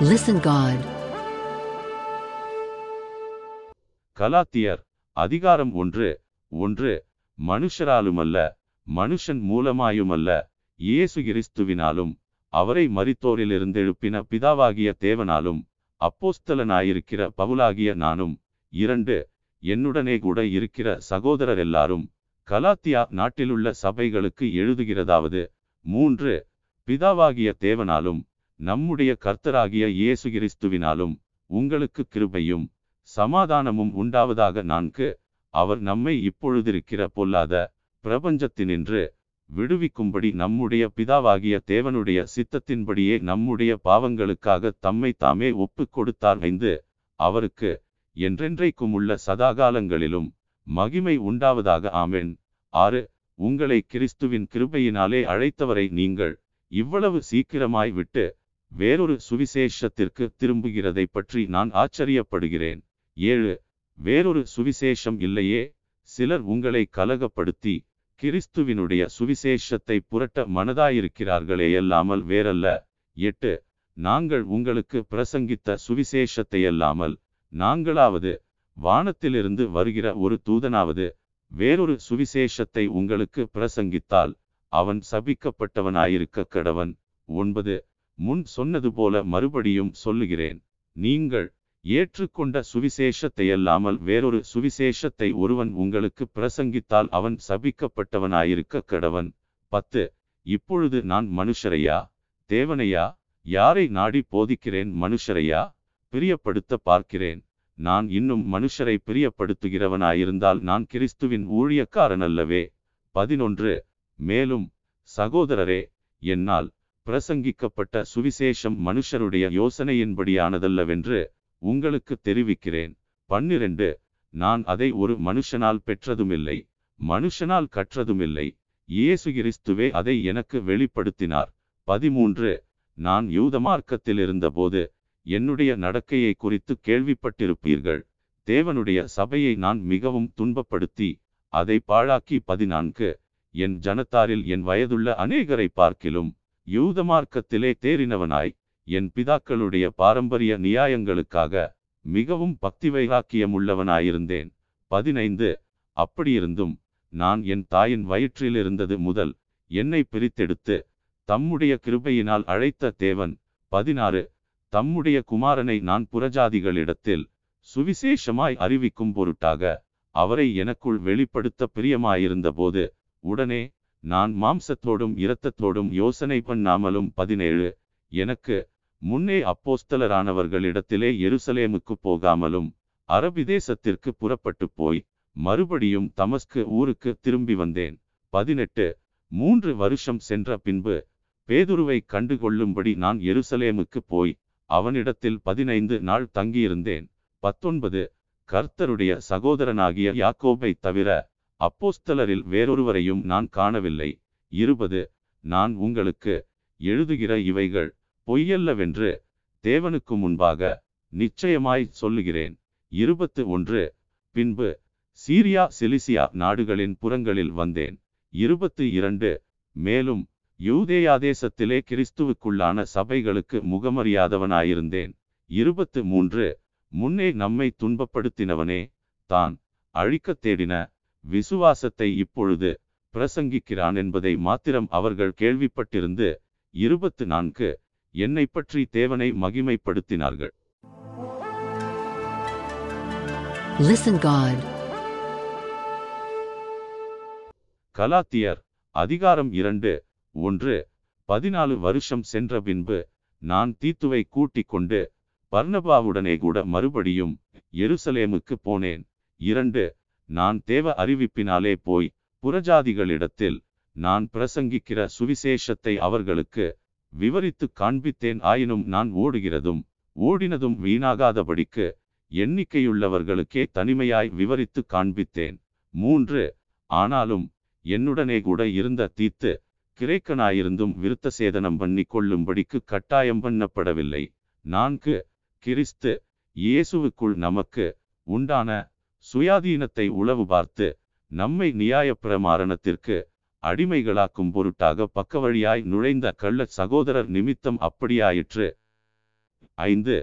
Listen God. கலாத்தியர் அதிகாரம் ஒன்று ஒன்று மனுஷராலுமல்ல மனுஷன் மூலமாயுமல்ல இயேசு கிறிஸ்துவினாலும் அவரை மறித்தோரிலிருந்து எழுப்பின பிதாவாகிய தேவனாலும் அப்போஸ்தலனாயிருக்கிற பவுலாகிய நானும் இரண்டு என்னுடனே கூட இருக்கிற சகோதரர் எல்லாரும் கலாத்தியா நாட்டிலுள்ள சபைகளுக்கு எழுதுகிறதாவது மூன்று பிதாவாகிய தேவனாலும் நம்முடைய கர்த்தராகிய இயேசு கிறிஸ்துவினாலும் உங்களுக்கு கிருபையும் சமாதானமும் உண்டாவதாக நான்கு அவர் நம்மை இப்பொழுதிருக்கிற பொல்லாத பிரபஞ்சத்தினின்று விடுவிக்கும்படி நம்முடைய பிதாவாகிய தேவனுடைய சித்தத்தின்படியே நம்முடைய பாவங்களுக்காக தம்மை தாமே ஒப்புக் கொடுத்தார் வைந்து அவருக்கு என்றென்றைக்கும் உள்ள சதாகாலங்களிலும் மகிமை உண்டாவதாக ஆமேன். ஆறு உங்களை கிறிஸ்துவின் கிருபையினாலே அழைத்தவரை நீங்கள் இவ்வளவு சீக்கிரமாய் விட்டு வேறொரு சுவிசேஷத்திற்கு திரும்புகிறதை பற்றி நான் ஆச்சரியப்படுகிறேன். ஏழு. வேறொரு சுவிசேஷம் இல்லையே. சிலர் உங்களை கலகப்படுத்தி கிறிஸ்துவினுடைய சுவிசேஷத்தை புரட்ட மனதாயிருக்கிறார்களேயல்லாமல் வேறல்ல. எட்டு. நாங்கள் உங்களுக்கு பிரசங்கித்த சுவிசேஷத்தையல்லாமல் நாங்களாவது வானத்திலிருந்து வருகிற ஒரு தூதனாவது வேறொரு சுவிசேஷத்தை உங்களுக்கு பிரசங்கித்தால் அவன் சபிக்கப்பட்டவனாயிருக்க கடவன். ஒன்பது. முன் சொன்னது போல மறுபடியும் சொல்லுகிறேன். நீங்கள் ஏற்றுக்கொண்ட சுவிசேஷத்தையல்லாமல் வேறொரு சுவிசேஷத்தை ஒருவன் உங்களுக்கு பிரசங்கித்தால் அவன் சபிக்கப்பட்டவனாயிருக்க கடவன். பத்து இப்பொழுது நான் மனுஷரையா? தேவனையா? யாரை நாடி போதிக்கிறேன் மனுஷரையா? பிரியப்படுத்த பார்க்கிறேன். நான் இன்னும் மனுஷரை பிரியப்படுத்துகிறவனாயிருந்தால் நான் கிறிஸ்துவின் ஊழியக்காரன் அல்லவே பதினொன்று மேலும் சகோதரரே என்னால் பிரசங்கிக்கப்பட்ட சுவிசேஷம் மனுஷருடைய யோசனையின்படியானதல்லவென்று உங்களுக்கு தெரிவிக்கிறேன். பன்னிரண்டு நான் அதை ஒரு மனுஷனால் பெற்றதுமில்லை மனுஷனால் கற்றதுமில்லை இயேசு கிறிஸ்துவே அதை எனக்கு வெளிப்படுத்தினார். பதிமூன்று நான் யூதமார்க்கத்தில் இருந்தபோது என்னுடைய நடக்கையை குறித்து கேள்விப்பட்டிருப்பீர்கள். தேவனுடைய சபையை நான் மிகவும் துன்பப்படுத்தி அதை பாழாக்கி பதினான்கு என் ஜனத்தாரில் என் வயதுள்ள அநேகரை பார்க்கிலும் யூதமார்க்கத்திலே தேறினவனாய் என் பிதாக்களுடைய பாரம்பரிய நியாயங்களுக்காக மிகவும் பக்தி வைராக்கியமுள்ளவனாயிருந்தேன் பதினைந்து அப்படியிருந்தும் நான் என் தாயின் வயிற்றில் இருந்தது முதல் என்னை பிரித்தெடுத்து தம்முடைய கிருபையினால் அழைத்த தேவன். பதினாறு தம்முடைய குமாரனை நான் புறஜாதிகளிடத்தில் சுவிசேஷமாய் அறிவிக்கும் பொருட்டாக அவரை எனக்குள் வெளிப்படுத்த பிரியமாயிருந்தபோது உடனே நான் மாம்சத்தோடும் இரத்தத்தோடும் யோசனை பண்ணாமலும் பதினேழு. எனக்கு முன்னே அப்போஸ்தலரானவர்களிடத்திலே எருசலேமுக்கு போகாமலும் அரபிதேசத்திற்கு புறப்பட்டு போய் மறுபடியும் தமஸ்கு ஊருக்கு திரும்பி வந்தேன். பதினெட்டு. மூன்று வருஷம் சென்ற பின்பு பேதுருவை கண்டுகொள்ளும்படி நான் எருசலேமுக்கு போய் அவனிடத்தில் பதினைந்து நாள் தங்கியிருந்தேன். பத்தொன்பது. கர்த்தருடைய சகோதரனாகிய யாக்கோபை தவிர அப்போஸ்தலரில் வேறொருவரையும் நான் காணவில்லை. இருபது. நான் உங்களுக்கு எழுதுகிற இவைகள் பொய்யல்லவென்று தேவனுக்கு முன்பாக நிச்சயமாய் சொல்லுகிறேன். இருபத்து ஒன்று. பின்பு சீரியா சிலிசியா நாடுகளின் புறங்களில் வந்தேன். இருபத்து இரண்டு. மேலும் யூதேயா தேசத்திலே கிறிஸ்துவுக்குள்ளான சபைகளுக்கு முகமறியாதவனாயிருந்தேன். இருபத்து மூன்று. முன்னே நம்மை துன்பப்படுத்தினவனே தான் அழிக்கத் தேடின விசுவாசத்தை இப்பொழுது பிரசங்கிக்கிறான் என்பதை மாத்திரம் அவர்கள் கேள்விப்பட்டிருந்து இருபத்து நான்கு என்னை பற்றி தேவனை மகிமைப்படுத்தினார்கள். கலாத்தியர் அதிகாரம் இரண்டு ஒன்று பதினாலு வருஷம் சென்ற பின்பு நான் தீத்துவை கூட்டிக் கொண்டு பர்னபாவுடனே கூட மறுபடியும் எருசலேமுக்கு போனேன் இரண்டு நான் தேவ அறிவிப்பினாலே போய் புறஜாதிகளிடத்தில் நான் பிரசங்கிக்கிற சுவிசேஷத்தை அவர்களுக்கு விவரித்து காண்பித்தேன். ஆயினும் நான் ஓடுகிறதும் ஓடினதும் வீணாகாதபடிக்கு எண்ணிக்கையுள்ளவர்களுக்கே தனிமையாய் விவரித்து காண்பித்தேன். மூன்று ஆனாலும் என்னுடனே கூட இருந்த தீத்து கிரேக்கனாயிருந்தும் விருத்த சேதனம் பண்ணி கொள்ளும்படிக்கு கட்டாயம் பண்ணப்படவில்லை. நான்கு கிறிஸ்து இயேசுவுக்குள் நமக்கு உண்டான சுயாதீனத்தை உளவு பார்த்து நம்மை நியாயப்பிரமாரணத்திற்கு அடிமைகளாக்கும் பொருட்டாக பக்கவழியாய் நுழைந்த கள்ள சகோதரர் நிமித்தம் அப்படியாயிற்று. ஐந்து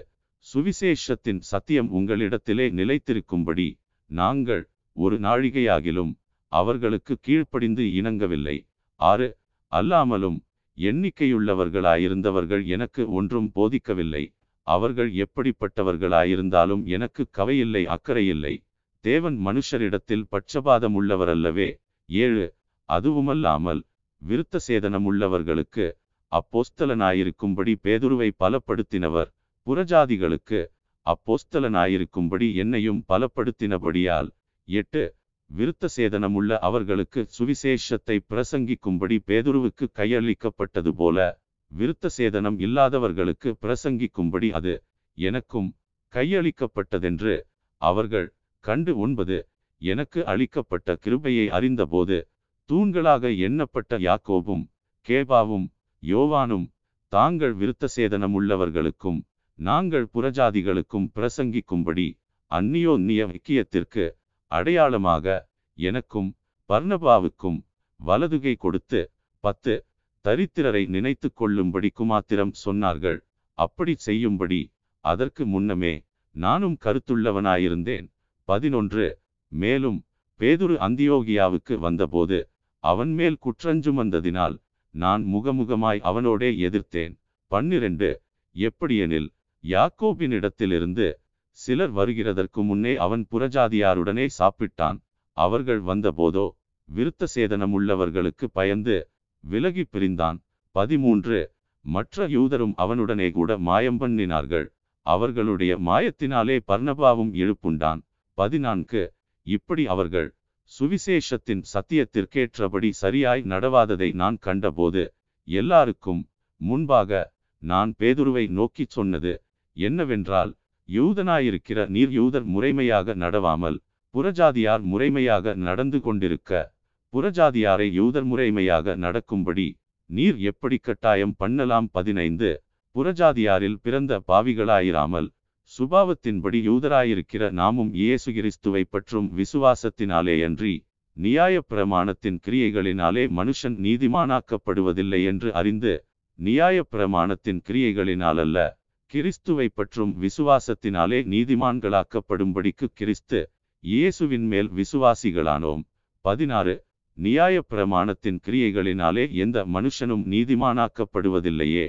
சுவிசேஷத்தின் சத்தியம் உங்களிடத்திலே நிலைத்திருக்கும்படி நாங்கள் ஒரு நாழிகையாகிலும் அவர்களுக்கு கீழ்ப்படிந்து இணங்கவில்லை. ஆறு அல்லாமலும் எண்ணிக்கையுள்ளவர்களாயிருந்தவர்கள் எனக்கு ஒன்றும் போதிக்கவில்லை. அவர்கள் எப்படிப்பட்டவர்களாயிருந்தாலும் எனக்கு கவையில்லை அக்கறையில்லை. தேவன் மனுஷரிடத்தில் பட்சபாதம் உள்ளவரல்லவே ஏழு அதுவுமல்லாமல் விருத்த சேதனமுள்ளவர்களுக்கு அப்போஸ்தலனாயிருக்கும்படி பேதுருவை பலப்படுத்தினவர் புறஜாதிகளுக்கு அப்போஸ்தலனாயிருக்கும்படி என்னையும் பலப்படுத்தினபடியால். எட்டு விருத்த சேதனமுள்ள அவர்களுக்கு சுவிசேஷத்தை பிரசங்கிக்கும்படி பேதுருவுக்கு கையளிக்கப்பட்டது போல விருத்த சேதனம் இல்லாதவர்களுக்கு பிரசங்கிக்கும்படி அது எனக்கும் கையளிக்கப்பட்டதென்று அவர்கள் கண்டு ஒன்பது எனக்கு அளிக்கப்பட்ட கிருபையை அறிந்தபோது தூண்களாக எண்ணப்பட்ட யாக்கோபும் கேபாவும் யோவானும் தாங்கள் விருத்த சேதனமுள்ளவர்களுக்கும் நாங்கள் புறஜாதிகளுக்கும் பிரசங்கிக்கும்படி அந்நியோன்னிய ஐக்கியத்திற்கு அடையாளமாக எனக்கும் பர்ணபாவுக்கும் வலதுகை கொடுத்து பத்து தரித்திரரை நினைத்து கொள்ளும்படி குமாத்திரம் சொன்னார்கள். அப்படி செய்யும்படி அதற்கு முன்னமே நானும் கருத்துள்ளவனாயிருந்தேன். பதினொன்று. மேலும் பேதுரு அந்தியோகியாவுக்கு வந்தபோது அவன் மேல் குற்றஞ்சுமந்ததினால் நான் முகமுகமாய் அவனோடே எதிர்த்தேன். பன்னிரண்டு. எப்படியெனில் யாக்கோபினிடத்திலிருந்து சிலர் வருகிறதற்கு முன்னே அவன் புறஜாதியாருடனே சாப்பிட்டான். அவர்கள் வந்தபோதோ விருத்த சேதனமுள்ளவர்களுக்கு பயந்து விலகி பிரிந்தான். பதிமூன்று. மற்ற யூதரும் அவனுடனே கூட மாயம் பண்ணினார்கள் அவர்களுடைய மாயத்தினாலே பர்ணபாவும் எழுப்புண்டான் பதினான்கு. இப்படி அவர்கள் சுவிசேஷத்தின் சத்தியத்திற்கேற்றபடி சரியாய் நடவாததை நான் கண்டபோது எல்லாருக்கும் முன்பாக நான் பேதுருவை நோக்கிச் சொன்னது என்னவென்றால் யூதனாயிருக்கிற நீர் யூதர் முறைமையாக நடவாமல் புறஜாதியார் முறைமையாக நடந்து கொண்டிருக்க புறஜாதியாரை யூதர் முறைமையாக நடக்கும்படி நீர் எப்படி கட்டாயம் பண்ணலாம்? பதினைந்து. புறஜாதியாரில் பிறந்த பாவிகளாயிராமல் சுபாவத்தின்படி யூதராயிருக்கிற நாமும் இயேசு கிறிஸ்துவை பற்றும் விசுவாசத்தினாலேயன்றி நியாய பிரமாணத்தின் கிரியைகளினாலே மனுஷன் நீதிமானாக்கப்படுவதில்லை என்று அறிந்து நியாய பிரமாணத்தின் கிரியைகளினாலல்ல கிறிஸ்துவை பற்றும் விசுவாசத்தினாலே நீதிமான்களாக்கப்படும்படிக்கு கிறிஸ்து இயேசுவின் மேல் விசுவாசிகளானோம். பதினாறு நியாய பிரமாணத்தின் கிரியைகளினாலே எந்த மனுஷனும் நீதிமானாக்கப்படுவதில்லையே.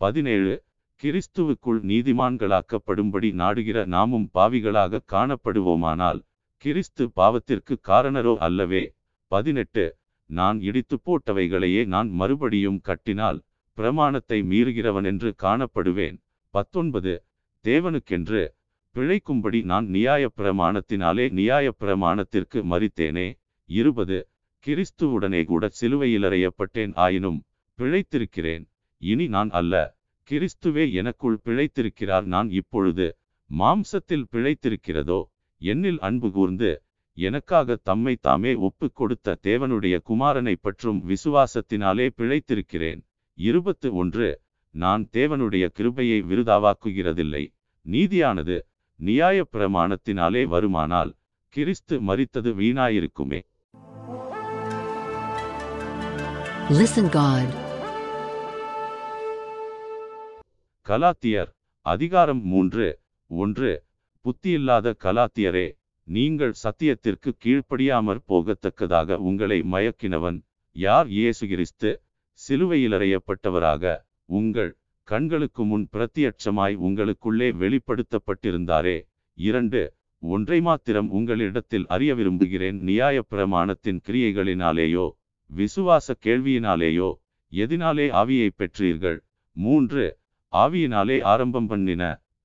பதினேழு கிறிஸ்துவுக்குள் நீதிமான்களாக்கப்படும்படி நாடுகிற நாமும் பாவிகளாக காணப்படுவோமானால் கிறிஸ்து பாவத்திற்கு காரணரோ அல்லவே? பதினெட்டு. நான் இடித்து போட்டவைகளையே நான் மறுபடியும் கட்டினால் பிரமாணத்தை மீறுகிறவன் என்று காணப்படுவேன். பத்தொன்பது. தேவனுக்கென்று பிழைக்கும்படி நான் நியாய பிரமாணத்தினாலே நியாய பிரமாணத்திற்கு மறித்தேனே? இருபது. கிறிஸ்துவுடனே கூட சிலுவையில் அறையப்பட்டேன் ஆயினும் பிழைத்திருக்கிறேன். இனி நான் அல்ல. கிறிஸ்துவே எனக்குள் பிழைத்திருக்கிறார் நான் இப்பொழுது மாம்சத்தில் பிழைத்திருக்கிறதோ? என்னில் அன்பு கூர்ந்து எனக்காக தம்மை தாமே ஒப்பு கொடுத்த தேவனுடைய குமாரனை பற்றும் விசுவாசத்தினாலே பிழைத்திருக்கிறேன். இருபத்து ஒன்று. நான் தேவனுடைய கிருபையை விருதாவாக்குகிறதில்லை. நீதியானது நியாய பிரமாணத்தினாலே வருமானால் கிறிஸ்து மரித்தது வீணாயிருக்குமே. Listen God. கலாத்தியர் அதிகாரம் மூன்று ஒன்று புத்தியில்லாத கலாத்தியரே நீங்கள் சத்தியத்திற்கு கீழ்ப்படியாமற் போகத்தக்கதாக உங்களை மயக்கினவன் யார்? இயேசு கிறிஸ்து சிலுவையிலறையப்பட்டவராக உங்கள் கண்களுக்கு முன் பிரத்தியட்சமாய் உங்களுக்குள்ளே வெளிப்படுத்தப்பட்டிருந்தாரே. இரண்டு ஒன்றை மாத்திரம் உங்களிடத்தில் அறிய விரும்புகிறேன். நியாய பிரமாணத்தின் கிரியைகளினாலேயோ விசுவாச கேள்வியினாலேயோ எதினாலே ஆவியை பெற்றீர்கள்? மூன்று ஆவியினாலே ஆரம்பம் பண்ணின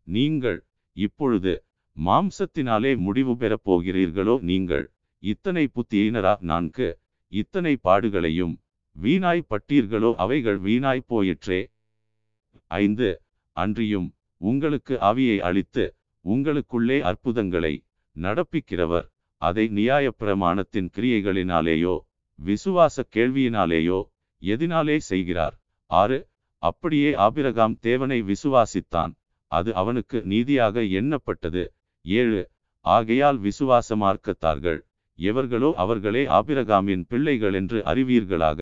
நீங்கள் இப்பொழுது மாம்சத்தினாலே முடிவு பெறப் போகிறீர்களோ நீங்கள். இத்தனை புத்தியினரா நான்கு. இத்தனை பாடுகளையும் வீணாய் பட்டீர்களோ அவைகள் வீணாய் போயிற்றே. ஐந்து. அன்றியும் உங்களுக்கு ஆவியை அளித்து உங்களுக்குள்ளே அற்புதங்களை நடப்பிக்கிறவர். அதை நியாய பிரமாணத்தின் கிரியைகளினாலேயோ விசுவாச கேள்வியினாலேயோ எதினாலே செய்கிறார். ஆறு. அப்படியே ஆபிரகாம் தேவனை விசுவாசித்தான். அது அவனுக்கு நீதியாக எண்ணப்பட்டது. ஏழு ஆகையால் விசுவாச மார்க்கத்தார்கள் எவர்களோ அவர்களே ஆபிரகாமின் பிள்ளைகள் என்று அறிவீர்களாக.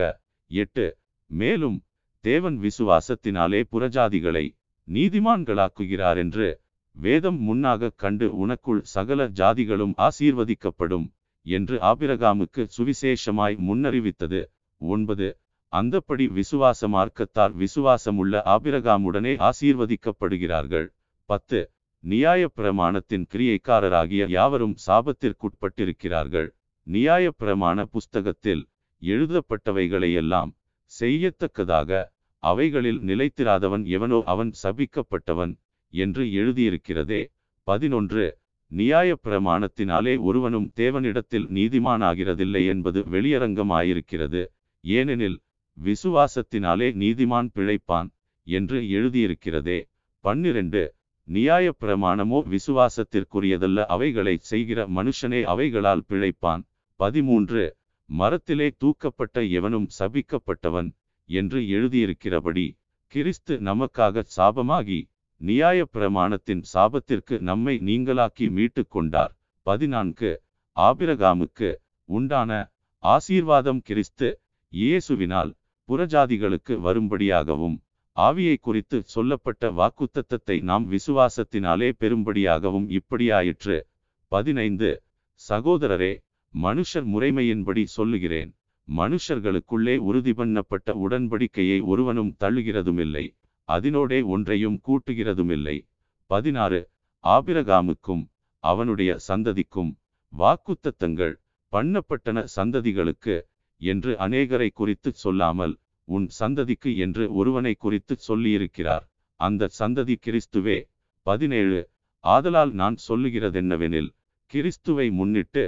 எட்டு மேலும் தேவன் விசுவாசத்தினாலே புறஜாதிகளை நீதிமான்களாக்குகிறார் என்று வேதம் முன்னாக கண்டு உனக்குள் சகல ஜாதிகளும் ஆசீர்வதிக்கப்படும் என்று ஆபிரகாமுக்கு சுவிசேஷமாய் முன்னறிவித்தது. ஒன்பது அந்தப்படி விசுவாச மார்க்கத்தார் விசுவாசமுள்ள ஆபிரகாமுடனே ஆசீர்வதிக்கப்படுகிறார்கள். பத்து நியாயப் பிரமாணத்தின் கிரியைக்காரராகிய யாவரும் சாபத்திற்குட்பட்டிருக்கிறார்கள். நியாயப் பிரமாண புஸ்தகத்தில் எழுதப்பட்டவைகளையெல்லாம் செய்யத்தக்கதாக அவைகளில் நிலைத்திராதவன் எவனோ அவன் சபிக்கப்பட்டவன் என்று எழுதியிருக்கிறதே. பதினொன்று நியாயப் பிரமாணத்தினாலே ஒருவனும் தேவனிடத்தில் நீதிமானாகிறதில்லை என்பது வெளியரங்கமாயிருக்கிறது. ஏனெனில் விசுவாசத்தினாலே நீதிமான் பிழைப்பான் என்று எழுதியிருக்கிறதே. பன்னிரண்டு நியாயப் பிரமாணமோ விசுவாசத்திற்குரியதல்ல அவைகளை செய்கிற மனுஷனே அவைகளால் பிழைப்பான். பதிமூன்று மரத்திலே தூக்கப்பட்ட எவனும் சபிக்கப்பட்டவன் என்று எழுதியிருக்கிறபடி கிறிஸ்து நமக்காக சாபமாகி நியாயப் பிரமாணத்தின் சாபத்திற்கு நம்மை நீங்களாக்கி மீட்டு கொண்டார். பதினான்கு ஆபிரகாமுக்கு உண்டான ஆசீர்வாதம் கிறிஸ்து இயேசுவினால் புறஜாதிகளுக்கு வரும்படியாகவும் ஆவியை குறித்து சொல்லப்பட்ட வாக்குத்தத்தத்தை நாம் விசுவாசத்தினாலே பெறும்படியாகவும் இப்படியாயிற்று. பதினைந்து. சகோதரரே மனுஷர் முறைமையின்படி சொல்லுகிறேன். மனுஷர்களுக்குள்ளே உறுதி பண்ணப்பட்ட உடன்படிக்கையை ஒருவனும் தள்ளுகிறதுமில்லை அதனோடே ஒன்றையும் கூட்டுகிறதுமில்லை. பதினாறு. ஆபிரகாமுக்கும் அவனுடைய சந்ததிக்கும் வாக்குத்தத்தங்கள் பண்ணப்பட்டன சந்ததிகளுக்கு என்று அநேகரை குறித்து சொல்லாமல் உன் சந்ததிக்கு என்று ஒருவனை குறித்து சொல்லியிருக்கிறார். அந்த சந்ததி கிறிஸ்துவே பதினேழு ஆதலால் நான் சொல்லுகிறதென்னவெனில் கிறிஸ்துவை முன்னிட்டு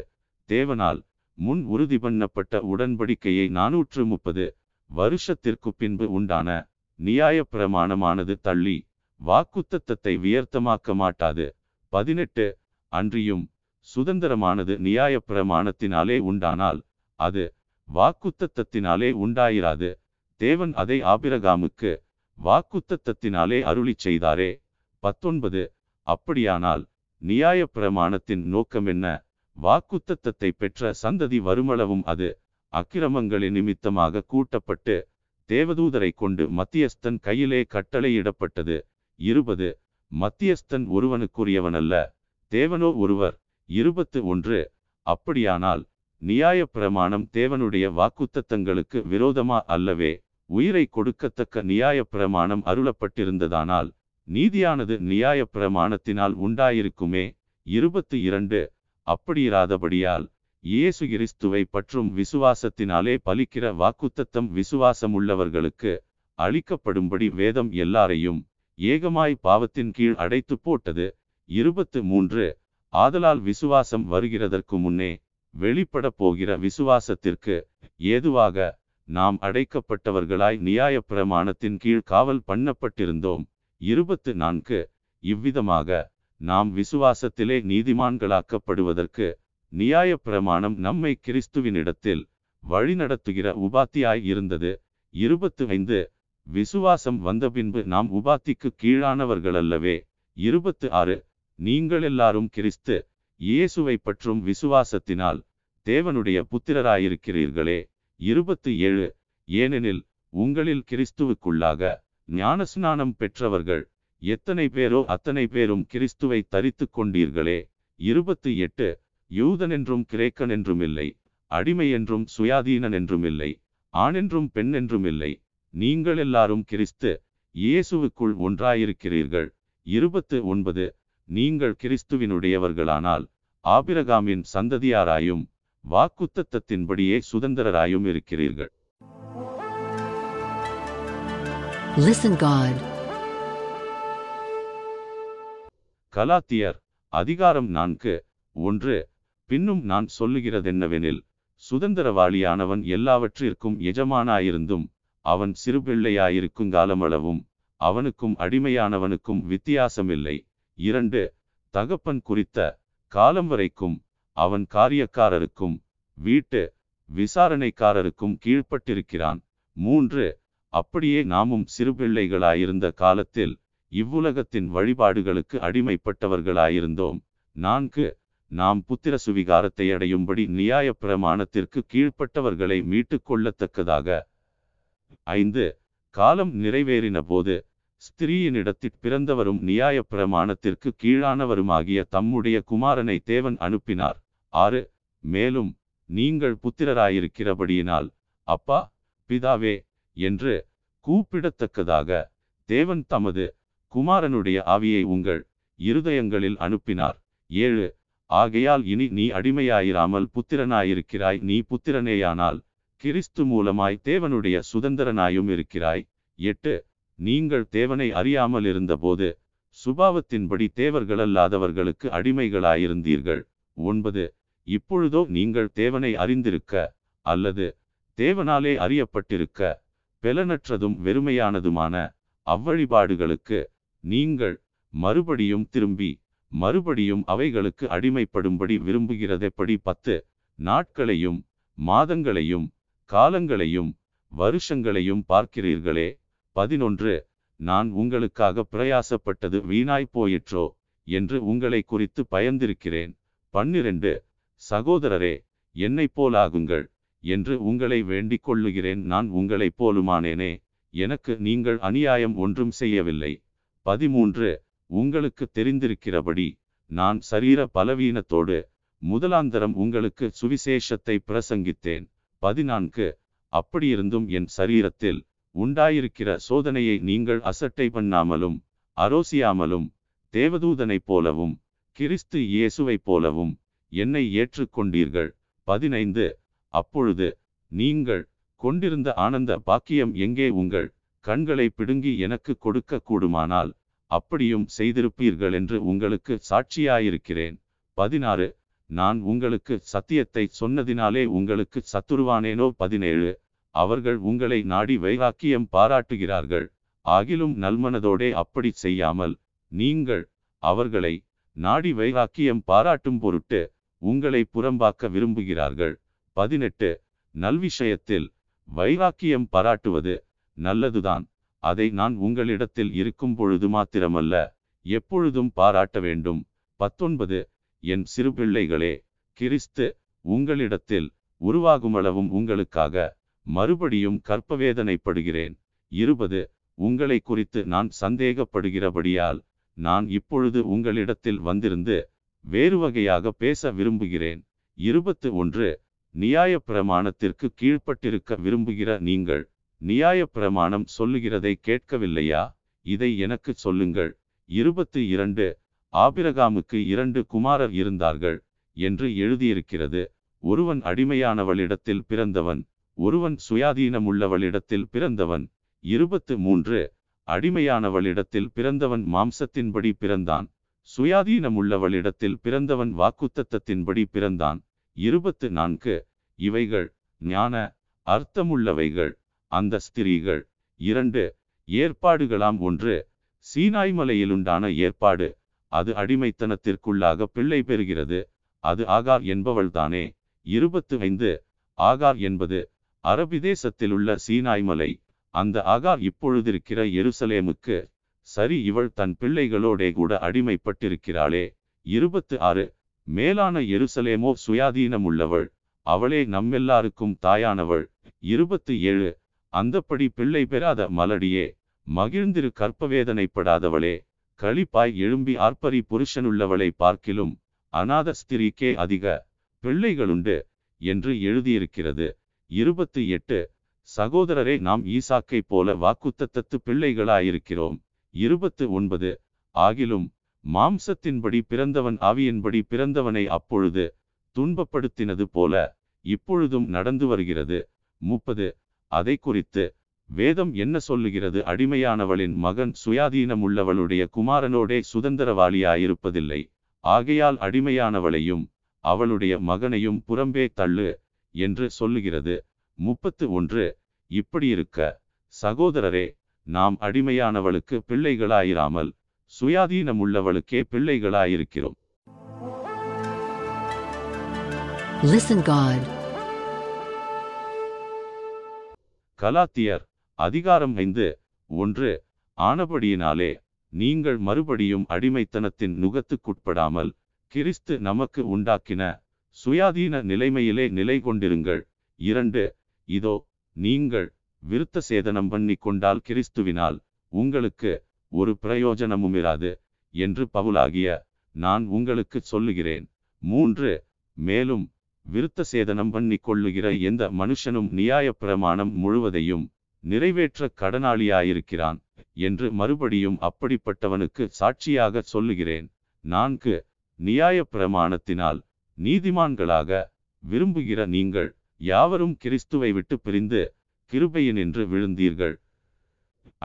தேவனால் முன் உறுதி பண்ணப்பட்ட உடன்படிக்கையை நானூற்று முப்பது வருஷத்திற்கு பின்பு உண்டான நியாய பிரமாணமானது தள்ளி வாக்குத்தத்தத்தை வியர்த்தமாக்க மாட்டாது. பதினெட்டு அன்றியும் சுதந்திரமானது நியாய பிரமாணத்தினாலே உண்டானால் அது வாக்குத்தத்தத்தினாலே உண்டாயிராது. தேவன் அதை ஆபிரகாமுக்கு வாக்குத்தத்தினாலே அருளி செய்தாரே. பத்தொன்பது. அப்படியானால் நியாய பிரமாணத்தின் நோக்கம் என்ன? வாக்குத்தத்தை பெற்ற சந்ததி வருமளவும் அது அக்கிரமங்களின் நிமித்தமாக கூட்டப்பட்டு தேவதூதரை கொண்டு மத்தியஸ்தன் கையிலே கட்டளையிடப்பட்டது. இருபது. மத்தியஸ்தன் ஒருவனுக்குரியவனல்ல. தேவனோ ஒருவர். இருபத்து ஒன்று. அப்படியானால் நியாய பிரமாணம் தேவனுடைய வாக்குத்தத்தங்களுக்கு விரோதமா அல்லவே உயிரை கொடுக்கத்தக்க நியாய பிரமாணம் அருளப்பட்டிருந்ததானால் நீதியானது நியாய பிரமாணத்தினால் உண்டாயிருக்குமே. இருபத்து இரண்டு அப்படியிராதபடியால் இயேசு கிறிஸ்துவை பற்றும் விசுவாசத்தினாலே பலிக்கிற வாக்குத்தத்தம் விசுவாசமுள்ளவர்களுக்கு அளிக்கப்படும்படி வேதம் எல்லாரையும் ஏகமாய் பாவத்தின் கீழ் அடைத்து போட்டது. இருபத்து மூன்று ஆதலால் விசுவாசம் வருகிறதற்கு முன்னே வெளிப்பட போகிற விசுவாசத்திற்கு ஏதுவாக நாம் அடைக்கப்பட்டவர்களாய் நியாயப்பிரமாணத்தின் கீழ் காவல் பண்ணப்பட்டிருந்தோம். இருபத்து நான்கு. இவ்விதமாக நாம் விசுவாசத்திலே நீதிமான்களாக்கப்படுவதற்கு நியாய பிரமாணம் நம்மை கிறிஸ்துவினிடத்தில் வழிநடத்துகிற உபாத்தியாய் இருந்தது. இருபத்து ஐந்து. விசுவாசம் வந்த பின்பு நாம் உபாத்திக்கு கீழானவர்களல்லவே. இருபத்து ஆறு. நீங்கள் எல்லாரும் கிறிஸ்து இயேசுவை பற்றும் விசுவாசத்தினால் தேவனுடைய புத்திரராயிருக்கிறீர்களே. இருபத்து ஏழு ஏனெனில் உங்களில் கிறிஸ்துவுக்குள்ளாக ஞானஸ்நானம் பெற்றவர்கள் எத்தனை பேரோ அத்தனை பேரும் கிறிஸ்துவை தரித்து கொண்டீர்களே. இருபத்து எட்டு யூதனென்றும் கிரேக்கன் என்றும் இல்லை அடிமை என்றும் சுயாதீனன் என்றும் இல்லை ஆணென்றும் பெண் என்றும் இல்லை நீங்கள் எல்லாரும் கிறிஸ்து இயேசுவுக்குள் ஒன்றாயிருக்கிறீர்கள். இருபத்து ஒன்பது நீங்கள் கிறிஸ்துவினுடையவர்களானால் ஆபிரகாமின் சந்ததியாராயும் வாக்குத்தத்தத்தின்படியே சுதந்திரராயும் இருக்கிறீர்கள் Listen God. கலாத்தியர் அதிகாரம் நான்கு ஒன்று பின்னும் நான் சொல்லுகிறதென்னவெனில் சுதந்திரவாளியானவன் எல்லாவற்றிற்கும் எஜமானாயிருந்தும் அவன் சிறுபிள்ளையாயிருக்குங்காலமளவும் அவனுக்கும் அடிமையானவனுக்கும் வித்தியாசமில்லை இரண்டு தகப்பன் குறித்த காலம் வரைக்கும் அவன் காரியக்காரருக்கும் வீட்டு விசாரணைக்காரருக்கும் கீழ்ப்பட்டிருக்கிறான். மூன்று அப்படியே நாமும் சிறுபிள்ளைகளாயிருந்த காலத்தில் இவ்வுலகத்தின் வழிபாடுகளுக்கு அடிமைப்பட்டவர்களாயிருந்தோம். நான்கு நாம் புத்திர சுவிகாரத்தை அடையும்படி நியாய பிரமாணத்திற்கு கீழ்ப்பட்டவர்களை மீட்டுக் கொள்ளத்தக்கதாக. ஐந்து காலம் நிறைவேறின போது ஸ்திரீயினிடத்திற் பிறந்தவரும் நியாய பிரமாணத்திற்கு கீழானவருமாகிய தம்முடைய குமாரனை தேவன் அனுப்பினார். ஆறு மேலும் நீங்கள் புத்திரராயிருக்கிறபடியினால் அப்பா பிதாவே என்று கூப்பிடத்தக்கதாக தேவன் தமது குமாரனுடைய ஆவியை உங்கள் இருதயங்களில் அனுப்பினார். ஏழு ஆகையால் இனி நீ அடிமையாயிராமல் புத்திரனாயிருக்கிறாய். நீ புத்திரனேயானால் கிறிஸ்து மூலமாய் தேவனுடைய சுதந்திரனாயும் இருக்கிறாய். எட்டு நீங்கள் தேவனை அறியாமல் இருந்தபோது சுபாவத்தின்படி தேவர்களல்லாதவர்களுக்கு அடிமைகளாயிருந்தீர்கள். ஒன்பது இப்பொழுதோ நீங்கள் தேவனை அறிந்திருக்க அல்லது தேவனாலே அறியப்பட்டிருக்க பெலனற்றதும் வெறுமையானதுமான அவ்வழிபாடுகளுக்கு நீங்கள் மறுபடியும் திரும்பி மறுபடியும் அவைகளுக்கு அடிமைப்படும்படி விரும்புகிறதெப்படி பத்து நாட்களையும் மாதங்களையும் காலங்களையும் வருஷங்களையும் பார்க்கிறீர்களே. பதினொன்று நான் உங்களுக்காக பிரயாசப்பட்டது வீணாய் போயிற்றோ என்று உங்களை குறித்து பயந்திருக்கிறேன். பன்னிரண்டு சகோதரரே என்னைப் போலாகுங்கள் என்று உங்களை வேண்டிக் கொள்ளுகிறேன். நான் உங்களைப் போலுமானேனே எனக்கு நீங்கள் அநியாயம் ஒன்றும் செய்யவில்லை. பதிமூன்று உங்களுக்கு தெரிந்திருக்கிறபடி நான் சரீர பலவீனத்தோடு முதலாந்தரம் உங்களுக்கு சுவிசேஷத்தை பிரசங்கித்தேன். பதினான்கு அப்படியிருந்தும் என் சரீரத்தில் உண்டாயிருக்கிற சோதனையை நீங்கள் அசட்டை பண்ணாமலும் அரோசியாமலும் தேவதூதனைப் போலவும் கிறிஸ்து இயேசுவைப் போலவும் என்னை ஏற்றுக்கொண்டீர்கள். பதினைந்து. அப்பொழுது நீங்கள் கொண்டிருந்த ஆனந்த பாக்கியம் எங்கே? உங்கள் கண்களை பிடுங்கி எனக்கு கொடுக்க கூடுமானால் அப்படியும் செய்திருப்பீர்கள் என்று உங்களுக்கு சாட்சியாயிருக்கிறேன். பதினாறு. நான் உங்களுக்கு சத்தியத்தை சொன்னதினாலே உங்களுக்கு சத்துருவானேனோ? பதினேழு. அவர்கள் உங்களை நாடி வைராக்கியம் பாராட்டுகிறார்கள். ஆகிலும் நல்மனதோடே அப்படி செய்யாமல் நீங்கள் அவர்களை நாடி வைராக்கியம் பாராட்டும் பொருட்டு உங்களை புறம்பாக்க விரும்புகிறார்கள். பதினெட்டு. நல்விஷயத்தில் வைராக்கியம் பாராட்டுவது நல்லதுதான். அதை நான் உங்களிடத்தில் இருக்கும் பொழுது மாத்திரமல்ல எப்பொழுதும் பாராட்ட வேண்டும். பத்தொன்பது. என் சிறுபிள்ளைகளே கிறிஸ்து உங்களிடத்தில் உருவாகுமளவும் உங்களுக்காக மறுபடியும் கற்பவேதனைப்படுகிறேன். இருபது உங்களை குறித்து நான் சந்தேகப்படுகிறபடியால் நான் இப்பொழுது உங்களிடத்தில் வந்திருந்து வேறு வகையாக பேச விரும்புகிறேன். இருபத்து ஒன்று நியாய பிரமாணத்திற்கு கீழ்ப்பட்டிருக்க விரும்புகிற நீங்கள் நியாய பிரமாணம் சொல்லுகிறதை கேட்கவில்லையா? இதை எனக்கு சொல்லுங்கள். இருபத்து இரண்டு ஆபிரகாமுக்கு இரண்டு குமாரர் இருந்தார்கள் என்று எழுதியிருக்கிறது. ஒருவன் அடிமையானவளிடத்தில் பிறந்தவன் ஒருவன் சுயாதீனமுள்ளவளிடத்தில் பிறந்தவன். இருபத்து மூன்று. அடிமையானவளிடத்தில் பிறந்தவன் மாம்சத்தின்படி பிறந்தான். சுயாதீனமுள்ளவளிடத்தில் பிறந்தவன் வாக்குத்தத்தத்தின்படி பிறந்தான். இருபத்து நான்கு. இவைகள் ஞான அர்த்தமுள்ளவைகள் அந்த ஸ்திரீகள். இரண்டு. ஏற்பாடுகளாம் ஒன்று. சீனாய் மலையிலுண்டான ஏற்பாடு. அது அடிமைத்தனத்திற்குள்ளாக பிள்ளை பெறுகிறது. அது ஆகார் என்பவள்தானே. இருபத்து ஐந்து. ஆகார் என்பது அரபிதேசத்திலுள்ள சீனாய் மலை அந்த அகார் இப்பொழுதிருக்கிற எருசலேமுக்கு சரி இவள் தன் பிள்ளைகளோடே கூட அடிமைப்பட்டிருக்கிறாளே. இருபத்து ஆறு மேலான எருசலேமோ சுயாதீனமுள்ளவள் அவளே நம்மெல்லாருக்கும் தாயானவள். இருபத்து ஏழு அந்தப்படி பிள்ளை பெறாத மலடியே மகிழ்ந்திரு கற்பவேதனைப்படாதவளே. களிப்பாய் எழும்பி ஆர்ப்பரி புருஷனுள்ளவளை பார்க்கிலும் அநாத ஸ்திரீக்கே அதிக பிள்ளைகளுண்டு என்று எழுதியிருக்கிறது. இருபத்து எட்டு சகோதரரே நாம் ஈசாக்கைப் போல வாக்குத்தத்தத்து பிள்ளைகளாயிருக்கிறோம். இருபத்து ஒன்பது ஆகிலும் மாம்சத்தின்படி பிறந்தவன் ஆவியின்படி பிறந்தவனை அப்பொழுது துன்பப்படுத்தினது போல இப்பொழுதும் நடந்து வருகிறது. முப்பது அதை குறித்து வேதம் என்ன சொல்லுகிறது? அடிமையானவளின் மகன் சுயாதீனமுள்ளவளுடைய குமாரனோடே சுதந்திரவாளியாயிருப்பதில்லை. ஆகையால் அடிமையானவளையும் அவளுடைய மகனையும் புறம்பே தள்ளு. என்று சொல்லுகிறது. முப்பத்து ஒன்று. இப்படியிருக்க சகோதரரே நாம் அடிமையானவளுக்கு பிள்ளைகளாயிராமல் சுயாதீனமுள்ளவளுக்கே பிள்ளைகளாயிருக்கிறோம். Listen God. கலாத்தியர் அதிகாரம் ஐந்து ஒன்று. ஆனபடியினாலே நீங்கள் மறுபடியும் அடிமைத்தனத்தின் நுகத்துக்குட்படாமல் கிறிஸ்து நமக்கு உண்டாக்கின சுயாதீன நிலைமையிலே நிலை கொண்டிருங்கள். இரண்டு இதோ நீங்கள் விருத்த சேதனம் பண்ணி கொண்டால் கிறிஸ்துவினால் உங்களுக்கு ஒரு பிரயோஜனமுமிராது என்று பவுலாகிய நான் உங்களுக்கு சொல்லுகிறேன். மூன்று மேலும் விருத்த சேதனம் பண்ணி கொள்ளுகிற எந்த மனுஷனும் நியாயப்பிரமாணம் முழுவதையும் நிறைவேற்ற கடனாளியாயிருக்கிறான் என்று மறுபடியும் அப்படிப்பட்டவனுக்கு சாட்சியாக சொல்லுகிறேன். நான்கு நியாயப்பிரமாணத்தினால் நீதிமான்களாக விரும்புகிற நீங்கள் யாவரும் கிறிஸ்துவை விட்டு பிரிந்து கிருபையினின்று விழுந்தீர்கள்.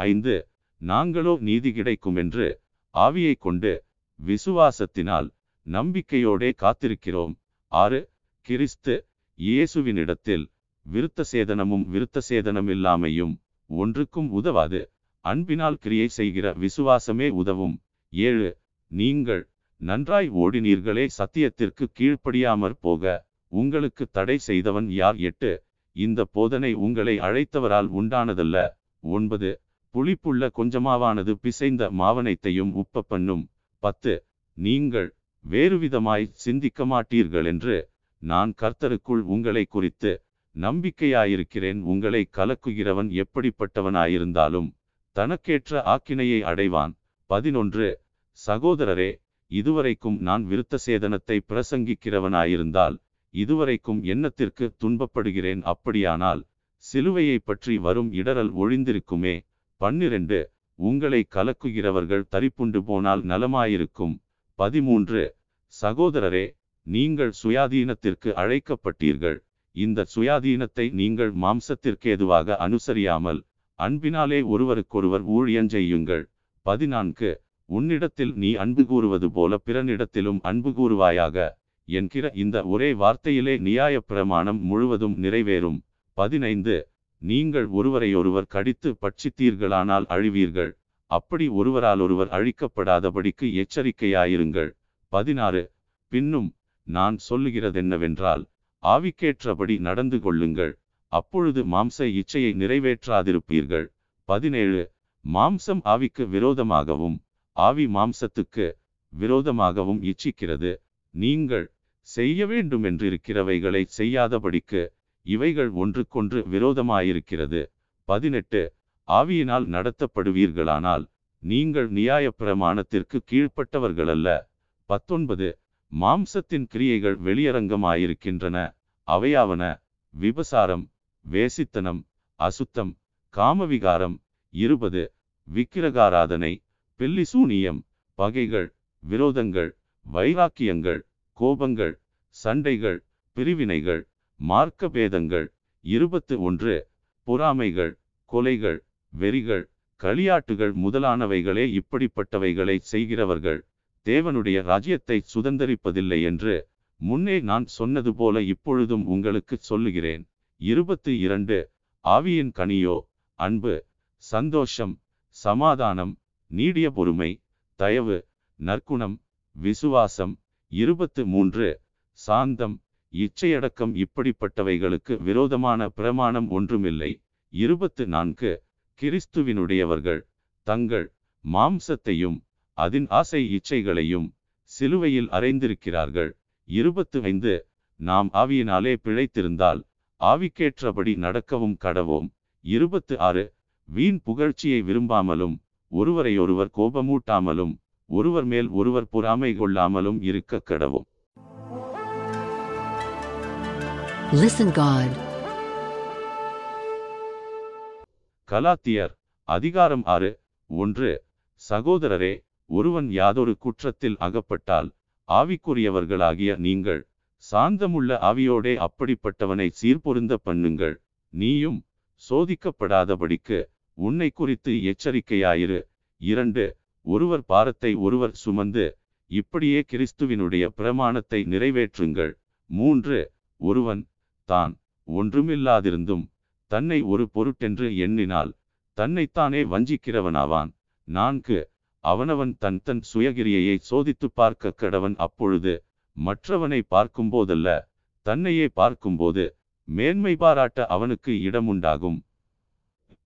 ஐந்து நாங்களோ நீதி கிடைக்கும் என்று ஆவியை கொண்டு விசுவாசத்தினால் நம்பிக்கையோடே காத்திருக்கிறோம். ஆறு கிறிஸ்து இயேசுவினிடத்தில் விருத்த சேதனமும் விருத்த சேதனமில்லாமையும் ஒன்றுக்கும் உதவாது. அன்பினால் கிரியை செய்கிற விசுவாசமே உதவும். ஏழு நீங்கள் நன்றாய் ஓடினீர்களே சத்தியத்திற்கு கீழ்ப்படியாமற் போக. உங்களுக்கு தடை செய்தவன் யார்? எட்டு. இந்த போதனை உங்களை அழைத்தவரால் உண்டானதல்ல. ஒன்பது. புளிப்புள்ள கொஞ்சமாவானது பிசைந்த மாவனைத்தையும் உப்ப பண்ணும் பத்து. நீங்கள் வேறுவிதமாய் சிந்திக்க மாட்டீர்கள் என்று நான் கர்த்தருக்குள் உங்களை குறித்து நம்பிக்கையாயிருக்கிறேன். உங்களை கலக்குகிறவன் எப்படிப்பட்டவனாயிருந்தாலும் தனக்கேற்ற ஆக்கினையை அடைவான். பதினொன்று. சகோதரரே இதுவரைக்கும் நான் விருத்த சேதனத்தை பிரசங்கிக்கிறவனாயிருந்தால் இதுவரைக்கும் எண்ணத்திற்கு துன்பப்படுகிறேன் அப்படியானால் சிலுவையை பற்றி வரும் இடரல் ஒழிந்திருக்குமே பன்னிரண்டு உங்களை கலக்குகிறவர்கள் தரிப்புண்டு போனால் நலமாயிருக்கும். பதிமூன்று சகோதரரே நீங்கள் சுயாதீனத்திற்கு அழைக்கப்பட்டீர்கள். இந்த சுயாதீனத்தை நீங்கள் மாம்சத்திற்கேதுவாக அனுசரியாமல் அன்பினாலே ஒருவருக்கொருவர் ஊழியஞ்செய்யுங்கள். பதினான்கு உன்னிடத்தில் நீ அன்பு கூறுவது போல பிறனிடத்திலும் அன்பு கூறுவாயாக என்கிற இந்த ஒரே வார்த்தையிலே நியாயப் பிரமாணம் முழுவதும் நிறைவேறும். பதினைந்து நீங்கள் ஒருவரையொருவர் கடித்து பட்சித்தீர்களானால் அழிவீர்கள். அப்படி ஒருவரால் ஒருவர் அழிக்கப்படாதபடிக்கு எச்சரிக்கையாயிருங்கள். பதினாறு பின்னும் நான் சொல்லுகிறதென்னவென்றால் ஆவிக்கேற்றபடி நடந்து கொள்ளுங்கள். அப்பொழுது மாம்ச இச்சையை நிறைவேற்றாதிருப்பீர்கள். பதினேழு மாம்சம் ஆவிக்கு விரோதமாகவும் ஆவி மாம்சத்துக்கு விரோதமாகவும் இச்சிக்கிறது. நீங்கள் செய்ய வேண்டுமென்றிருக்கிறவைகளை செய்யாதபடிக்கு இவைகள் ஒன்றுக்கொன்று விரோதமாயிருக்கிறது. பதினெட்டு. ஆவியினால் நடத்தப்படுவீர்களானால் நீங்கள் நியாயப்பிரமாணத்திற்கு கீழ்ப்பட்டவர்களல்ல. பத்தொன்பது. மாம்சத்தின் கிரியைகள் வெளியரங்கமாயிருக்கின்றன. அவையாவன விபசாரம் வேசித்தனம் அசுத்தம் காமவிகாரம். இருபது. விக்கிரகாராதனை பெல்லிசூனியம் பகைகள் விரோதங்கள் வைராக்கியங்கள் கோபங்கள் சண்டைகள் பிரிவினைகள் மார்க்க பேதங்கள் இருபத்து ஒன்று பொறாமைகள் கொலைகள் வெறிகள் களியாட்டுகள் முதலானவைகளே இப்படிப்பட்டவைகளை செய்கிறவர்கள். தேவனுடைய ராஜ்யத்தை சுதந்தரிப்பதில்லை என்று முன்னே நான் சொன்னது போல இப்பொழுதும் உங்களுக்கு சொல்லுகிறேன். இருபத்து இரண்டு ஆவியின் கனியோ அன்பு சந்தோஷம் சமாதானம் நீடிய பொறுமை தயவு நற்குணம் விசுவாசம் இருபத்து மூன்று சாந்தம் இச்சையடக்கம் இப்படிப்பட்டவைகளுக்கு விரோதமான பிரமாணம் ஒன்றுமில்லை. இருபத்து நான்கு கிறிஸ்துவினுடையவர்கள் தங்கள் மாம்சத்தையும் அதன் ஆசை இச்சைகளையும் சிலுவையில் அறைந்திருக்கிறார்கள். இருபத்து ஐந்து நாம் ஆவியினாலே பிழைத்திருந்தால் ஆவிக்கேற்றபடி நடக்கவும் கடவோம். இருபத்து ஆறு வீண் புகழ்ச்சியை விரும்பாமலும் ஒருவரையொருவர் கோபமூட்டாமலும் ஒருவர் மேல் ஒருவர் பொறாமை கொள்ளாமலும் இருக்க கடவோம் Listen God. கலாத்தியர் அதிகாரம் ஆறு ஒன்று சகோதரரே ஒருவன் யாதொரு குற்றத்தில் அகப்பட்டால் ஆவிக்குரியவர்களாகிய நீங்கள் சாந்தமுள்ள ஆவியோடே அப்படிப்பட்டவனை சீர்பொருந்த பண்ணுங்கள் நீயும் சோதிக்கப்படாதபடிக்கு உன்னை குறித்து எச்சரிக்கையாயிரு. இரண்டு ஒருவர் பாரத்தை ஒருவர் சுமந்து இப்படியே கிறிஸ்துவினுடைய பிரமாணத்தை நிறைவேற்றுங்கள். மூன்று ஒருவன் தான் ஒன்றுமில்லாதிருந்தும் தன்னை ஒரு பொருட்டென்று எண்ணினால் தன்னைத்தானே வஞ்சிக்கிறவனாவான். நான்கு அவனவன் தன் தன் சுயகிரியையை சோதித்து பார்க்க கடவன் அப்பொழுது மற்றவனை பார்க்கும்போதல்ல தன்னையே பார்க்கும்போது மேன்மை பாராட்ட அவனுக்கு இடமுண்டாகும்.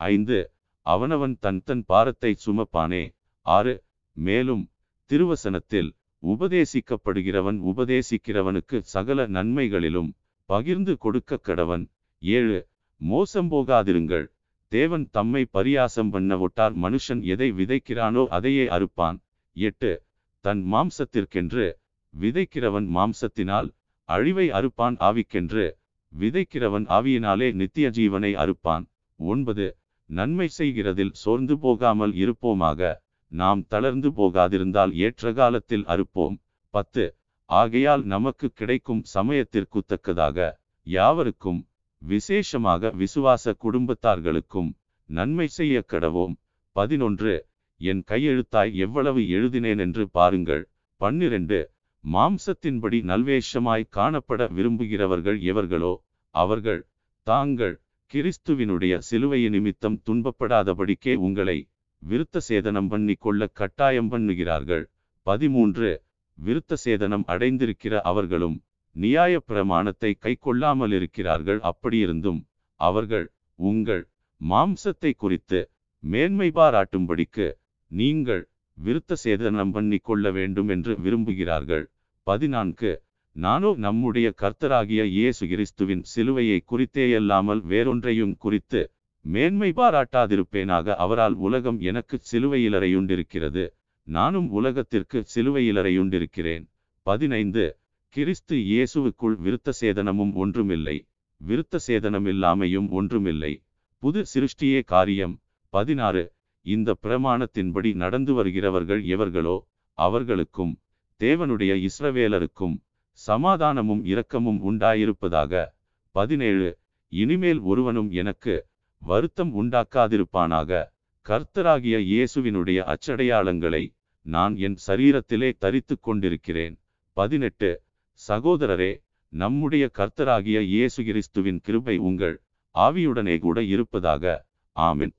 ஐந்து அவனவன் தன் தன் பாரத்தை சுமப்பானே. ஆறு மேலும் திருவசனத்தில் உபதேசிக்கப்படுகிறவன் உபதேசிக்கிறவனுக்கு சகல நன்மைகளிலும் பகிர்ந்து கொடுக்க கடவன். ஏழு மோசம் போகாதிருங்கள். தேவன் தம்மை பரியாசம் பண்ண ஒட்டார். மனுஷன் எதை விதைக்கிறானோ அதையே அறுப்பான். எட்டு தன் மாம்சத்திற்கென்று விதைக்கிறவன் மாம்சத்தினால் அழிவை அறுப்பான். ஆவிக்கென்று விதைக்கிறவன் ஆவியினாலே நித்திய ஜீவனை அறுப்பான். ஒன்பது நன்மை செய்கிறதில் சோர்ந்து போகாமல் இருப்போமாக நாம் தளர்ந்து போகாதிருந்தால் ஏற்ற காலத்தில் அறுப்போம். பத்து ஆகையால் நமக்கு கிடைக்கும் சமயத்திற்கு தக்கதாக யாவருக்கும் விசேஷமாக விசுவாச குடும்பத்தார்களுக்கும் நன்மை செய்ய கடவோம். பதினொன்று என் கையெழுத்தாய் எவ்வளவு எழுதினேன் என்று பாருங்கள். பன்னிரண்டு மாம்சத்தின்படி நல்வேஷமாய் காணப்பட விரும்புகிறவர்கள் எவர்களோ? அவர்கள் தாங்கள் கிறிஸ்துவினுடைய சிலுவை நிமித்தம் துன்பப்படாதபடிக்கே உங்களை விருத்த சேதனம் பண்ணி கொள்ள கட்டாயம் பண்ணுகிறார்கள். பதிமூன்று. விருத்த சேதனம் அடைந்திருக்கிற அவர்களும் நியாய பிரமாணத்தை கை கொள்ளாமல் இருக்கிறார்கள். அப்படியிருந்தும் அவர்கள் உங்கள் மாம்சத்தை குறித்து மேன்மை பாராட்டும்படிக்கு நீங்கள் விருத்த சேதனம் பண்ணி கொள்ள வேண்டும் என்று விரும்புகிறார்கள். பதினான்கு. நானோ நம்முடைய கர்த்தராகிய இயேசு கிறிஸ்துவின் சிலுவையை குறித்தேயல்லாமல் வேறொன்றையும் குறித்து மேன்மை பாராட்டாதிருப்பேனாக அவரால் உலகம் எனக்கு சிலுவையிலறையுண்டிருக்கிறது. நானும் உலகத்திற்கு சிலுவையிலறையுண்டிருக்கிறேன். பதினைந்து. கிறிஸ்து இயேசுவுக்குள் விருத்த சேதனமும் ஒன்றுமில்லை. விருத்த சேதனமில்லாமையும் ஒன்றுமில்லை. புது சிருஷ்டியே காரியம். பதினாறு. இந்த பிரமாணத்தின்படி நடந்து வருகிறவர்கள் எவர்களோ? அவர்களுக்கும் தேவனுடைய இஸ்ரவேலருக்கும் சமாதானமும் இரக்கமும் உண்டாயிருப்பதாக. பதினேழு இனிமேல் ஒருவனும் எனக்கு வருத்தம் உண்டாக்காதிருப்பானாக. கர்த்தராகிய இயேசுவினுடைய அச்சடையாளங்களை நான் என் சரீரத்திலே தரித்து கொண்டிருக்கிறேன். பதினெட்டு சகோதரரே நம்முடைய கர்த்தராகிய இயேசு கிறிஸ்துவின் கிருபை உங்கள் ஆவியுடனே கூட இருப்பதாக. ஆமின்.